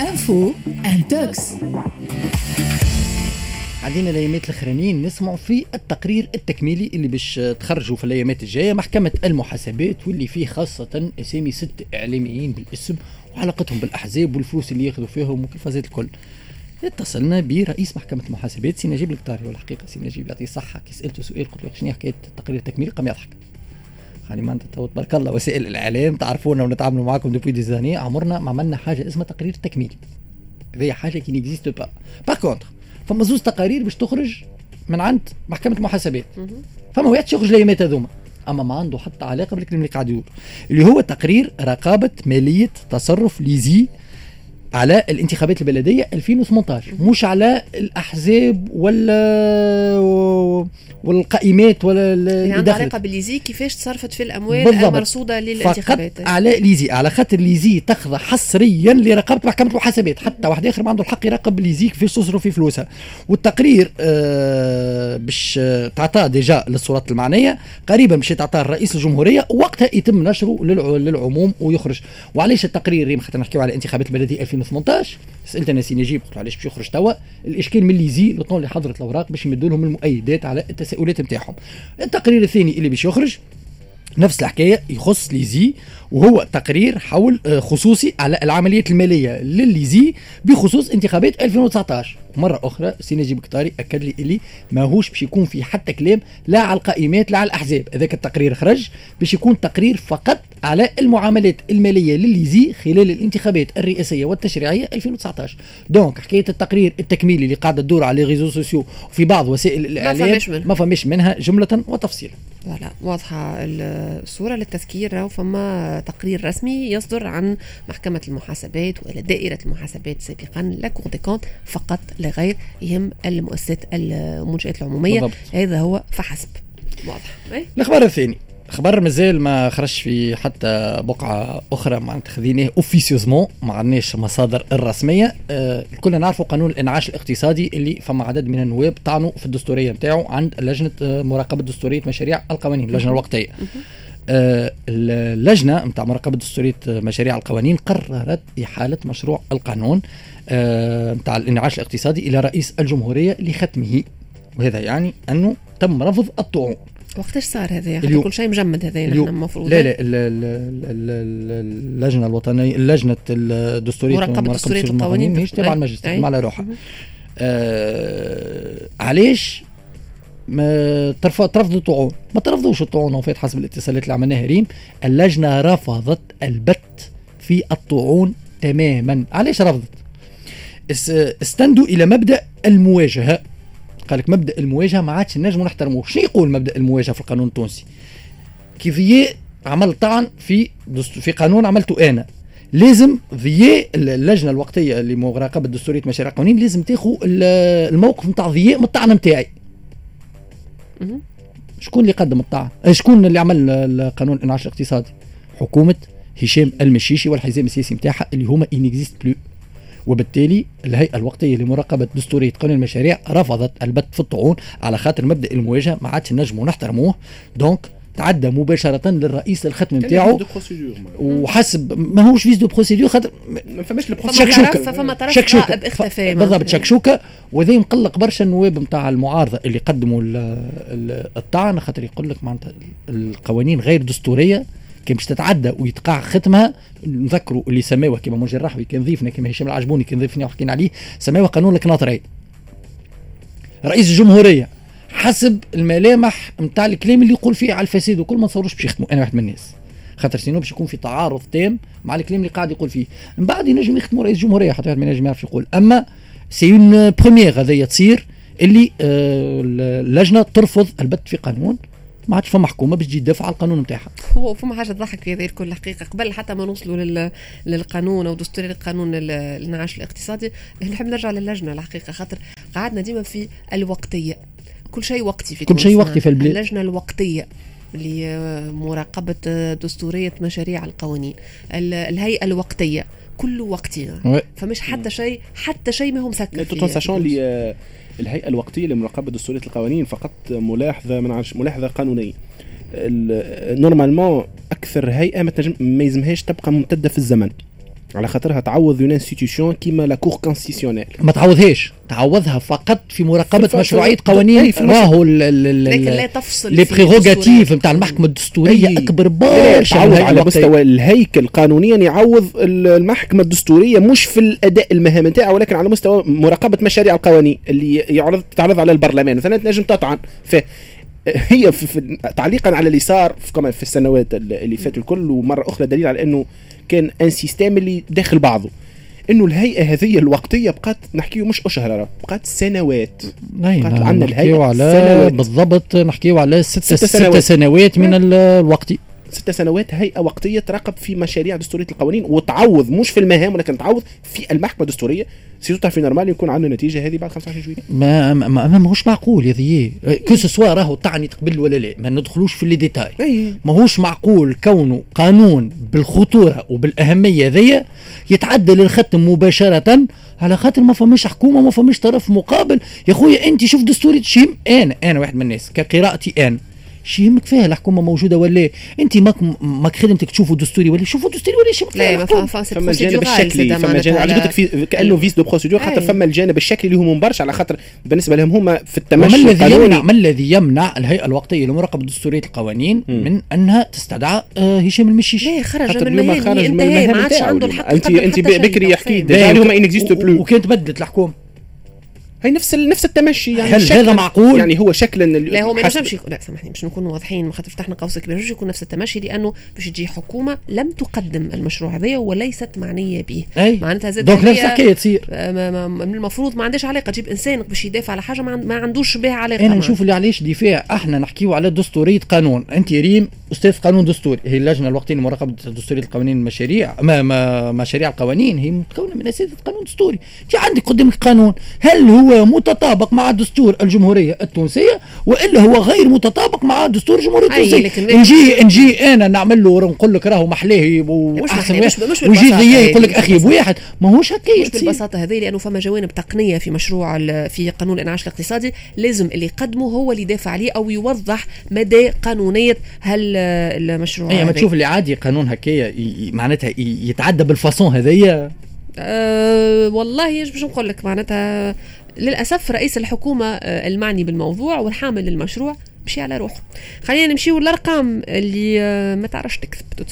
Info Intox عندنا الأيامات الأخرانيين. نسمعوا في التقرير التكميلي اللي باش تخرجوا في الأيامات الجاية محكمة المحاسبات واللي فيه خاصة أسامي ست إعلاميين بالاسم وعلاقتهم بالأحزاب والفلوس اللي ياخذوا فيهم وكيف الكل. اتصلنا برئيس محكمة المحاسبات سي نجيب القطاري. والحقيقة سي نجيب يعطيه الصحة كي سألته سؤال قلت له شنو حكاية التقرير التكميلي؟ قام يضحك. يعني ما أنت تبارك الله وسائل الإعلام تعرفونا ونتعاملوا معكم depuis des années عمرنا ما عملنا حاجة اسمها تقرير تكميلي هذه حاجة qui n'existe pas par contre فما زوز تقارير باش تخرج من عند محكمة المحاسبات فما واحد يخرج الايامات هذوما. أما ما عنده حتى علاقة بالكلام اللي قاعد يقول. اللي هو تقرير رقابة مالية تصرف l'ISIE على الانتخابات البلدية 2018 مش على الأحزاب ولا والقائمات ولا يعني عندها علاقة بال l'ISIE كيفاش تصرفت في الأموال بالضبط. المرصودة للانتخابات؟ فقط على l'ISIE على خاطر l'ISIE تخضع حصريا لرقابة محكمة المحاسبات حتى واحد آخر ما عنده الحق يراقب l'ISIE كيفاش تصرف في فلوسها. والتقرير آه باش تعطى déjà للسلطات المعنية قريبا باش تعطى رئيس الجمهورية وقتها يتم نشره للعموم ويخرج. وعلاش التقرير خاطر نحكيو على الانتخابات البلدية 2018 سالت أنا سي نجيب قلت علاش باش يخرج توا؟ الإشكال من l'ISIE l'temps اللي حضرت الأوراق باش يمدوا لهم المؤيدات على التساؤلات نتاعهم. التقرير الثاني اللي باش يخرج نفس الحكاية يخص l'ISIE وهو تقرير حول آه، خصوصي على العمليات المالية ل l'ISIE بخصوص انتخابات 2019 مرة أخرى سي نجيب كتاري أكد لي اللي ماهوش باش يكون في حتى كلام لا على القائمات لا على الأحزاب. هذاك التقرير خرج باش يكون تقرير فقط على المعاملات المالية ل l'ISIE خلال الانتخابات الرئاسية والتشريعية 2019 donc حكاية التقرير التكميلي اللي قاعدة تدور على réseaux sociaux وفي بعض وسائل الإعلام ما فماش منها جملة وتفصيلا. voilà واضحة الصورة للتذكير راهو فما تقرير رسمي يصدر عن محكمة المحاسبات وإلى دائرة المحاسبات سابقا la Cour des comptes فقط لا غير يهم المؤسسات المنشآت العمومية. بالضبط. هذا هو فحسب. واضح. الأخبار الثاني خبر مازال ما خرجش في حتى بقعة أخرى معناتها خذيناه officieusement ما عندناش مصادر الرسمية. آه كلنا نعرفوا قانون الانعاش الاقتصادي اللي فما عدد من النواب طعنوا في الدستورية نتاعو عند لجنة آه مراقبة دستورية مشاريع القوانين اللجنة الوقتية. آه اللجنة نتاع مراقبة دستورية مشاريع القوانين قررت إحالة مشروع القانون نتاع آه الانعاش الاقتصادي إلى رئيس الجمهورية لختمه. وهذا يعني أنه تم رفض الطعون. وقتاش صار هذا كل شيء مجمد هذا نحن المفروض. لا لا اللجنة الوطنيه اللجنة الدستورية مراقبه دستوريه القوانين مش تبع المجلس تحكم على روحها آه علاش ما ترفضوا الطعون؟ ما ترفضوش الطعون وفات حسب الاتصالات اللي عملناها ريم. اللجنة رفضت البت في الطعون تماما. علاش رفضت؟ استندوا إلى مبدأ المواجهة. قال لك مبدأ المواجهة ما عادش نجموا نحترموه. شنو يقول مبدأ المواجهة في القانون التونسي؟ كيفية عمل طعن في في قانون عملته أنا. لازم ذياء اللجنة الوقتية لمراقبه دستوريه مشاريع القوانين لازم تاخذ الموقف نتاع ذياء من الطعن نتاعي شكون اللي قدم الطعن؟ شكون اللي عمل القانون الانعاش الاقتصادي؟ حكومة هشام المشيشي والحزام السياسي نتاعها اللي هما n'existent plus وبالتالي الهيئة الوقتية لمراقبة دستوريه قانون المشاريع رفضت البت في الطعون على خاطر مبدأ المواجهة ما عادش نجموا نحترموه donc تعدى مباشرة للرئيس الختم نتاعو وحسب ما هوش vice de procédure خاطر ما فماش شكشوكة. فما طرف شكشوكة. اختفى بالضبط شكشوكة. وهذا مقلق برشا النواب نتاع المعارضة اللي قدموا الطعن خاطر يقول لك معناتها القوانين غير دستورية. كان باش تتعدى ويتقع ختمها نذكروا اللي سماوه كما منجي الرحوي كان ضيفنا كما هشام العجبوني كان ضيفنا وحكينا عليه سماوه قانون الكناطري. رئيس الجمهورية حسب الملامح نتاع الكلام اللي يقول فيه على الفساد وكل ما نصوروش باش يختموا أنا واحد من الناس. خاطر سينو باش يكون في تعارض تام مع الكلام اللي قاعد يقول فيه. من بعد ينجم يختموا رئيس الجمهورية حتى واحد ما ينجم يعرف يقول. أما c'est une première هذايا تصير اللي آه اللجنه ترفض البت في قانون. ما عادش فما حكومة باش تجي تدافع على القانون نتاعها. هو فما حاجة تضحك في هذه الكل حقيقة. قبل حتى ما نوصلوا لل... للقانون أو دستوري القانون الانعاش الاقتصادي نحب نرجع للجنة الحقيقة. خاطر قعدنا ديما في الوقتية. كل شيء وقتي في كل شيء وقتي في البلاد. اللجنة الوقتية لمراقبه دستورية مشاريع القوانين. الهيئة الوقتية. كل وقتنا. فمش حتى شيء حتى شيء ما هو مسكر الهيئة الوقتية لمراقبة دستورية القوانين فقط ملاحظة من عش... ملاحظة قانونية normalement أكثر هيئة ما. ما يلزمهاش تبقى ممتدة في الزمن على خاطرها تعوض une institution كيما la Cour constitutionnelle ما تعوضهاش تعوضها فقط في مراقبة في- مشروعية قوانين راهو لكن لا تفصل les prérogatives الدستورية. نتاع المحكمة الدستورية أي. أكبر برشا على. مستوى الهيكل قانونيا يعوض ال- المحكمة الدستورية مش في الأداء المهام نتاعها ولكن على مستوى مراقبة مشاريع القوانين اللي يعرض تعرض على البرلمان مثلا تنجم تطعن ف هي في, في تعليقا على اللي صار في, في السنوات اللي فاتوا الكل ومرة أخرى دليل على إنه كان un système اللي داخل بعضه إنه الهيئة هذه الوقتية بقات نحكيو مش أشهر بقات سنوات أي، قالت نعم، عنا نحكيو الهيئة على سنوات. بالضبط نحكيو على ست ست ست سنوات. سنوات, من ال- الوقت ست سنوات هيئة وقتية تراقب في مشاريع دستورية القوانين وتعوض مش في المهام ولكن تعوض في المحكمة الدستورية. سيتو تعرف في نورمال يكون عندنا النتيجه هذه بعد 15 جويلية. ما ما, ما ماهوش معقول يا ذي كو سوا راهو تعني تقبل ولا لا ما ندخلوش في لي ديتاي. اي ماهوش معقول كونه قانون بالخطورة وبالأهمية ذي يتعدى للختم مباشرة على خاطر ما فماش حكومة ما فماش طرف مقابل. يا خويا انت شوف دستوري شيم أنا أنا واحد من الناس كقراءتي أنا. شي يهمك فيها الحكومة موجودة ولا أنت ماك ماك خدمتك تشوفوا دستوري ولا شوفوا دستوري ولا شي لا ما. فما الجانب الشكلي فما الجانب علاش قلت لك في كأنه فيس دو بروسيدور خاطر. فما الجانب الشكلي اللي هم برشا على خاطر بالنسبة لهم هما في التمشي الذي يمنع ما الذي يمنع الهيئة الوقتية لمراقبة دستورية القوانين من أنها تستدعى آه، هشام المشيش؟ لا خرج من المهام خرج من ما المهام عادش نتاعو عنده اليوم. الحق انت أنت. بكري يحكي هما بلو وكان تبدلت الحكومة. هي نفس ال- نفس التمشي يعني هل هذا معقول؟ يعني هو شكلا لا هو ما ينجمش يكون لا سامحني باش نكونوا واضحين خاطر فتحنا قوس كبير مش يكون نفس التمشي لأنه باش تجي حكومة لم تقدم المشروع هذا وليست معنية به. أي. معناتها زاد دونك نفس الحكاية تصير. من المفروض ما عندهاش علاقة. تجيب إنسان باش يدافع على حاجة ما, عن- ما عندوش بها علاقة. أنا. نشوف اللي علاش دفاع. أحنا نحكيو على دستورية قانون. أنت ريم أستاذ قانون دستوري هي اللجنة الوقتية لمراقبة دستورية القوانين المشاريع ما ما مشاريع القوانين هي متكونة من أساتذة قانون دستوري انت عندك قدامك قانون هل هو متطابق مع دستور الجمهورية التونسية وإلا هو غير متطابق مع دستور الجمهورية التونسية لكن- نجي نجي أنا نعمل له نقول لك راهو محلاه مش واحسن ويجي هذه، يقول لك أخي. بواحد ماهوش هكايا مش. بالبساطة هذه لأنه فما جوانب تقنية في مشروع في قانون الإنعاش الاقتصادي لازم اللي يقدمه هو اللي يدافع عليه أو يوضح مدى قانونية هل المشروع اي ما. تشوف اللي عادي قانون هكايا معناتها يتعدى بالفاسون هذيا أه والله باش نقول لك معناتها للأسف رئيس الحكومة آه، المعني بالموضوع والحامل للمشروع مشي على روحه. خلينا نمشيو للأرقام اللي آه، ما تعرفش تكذب تو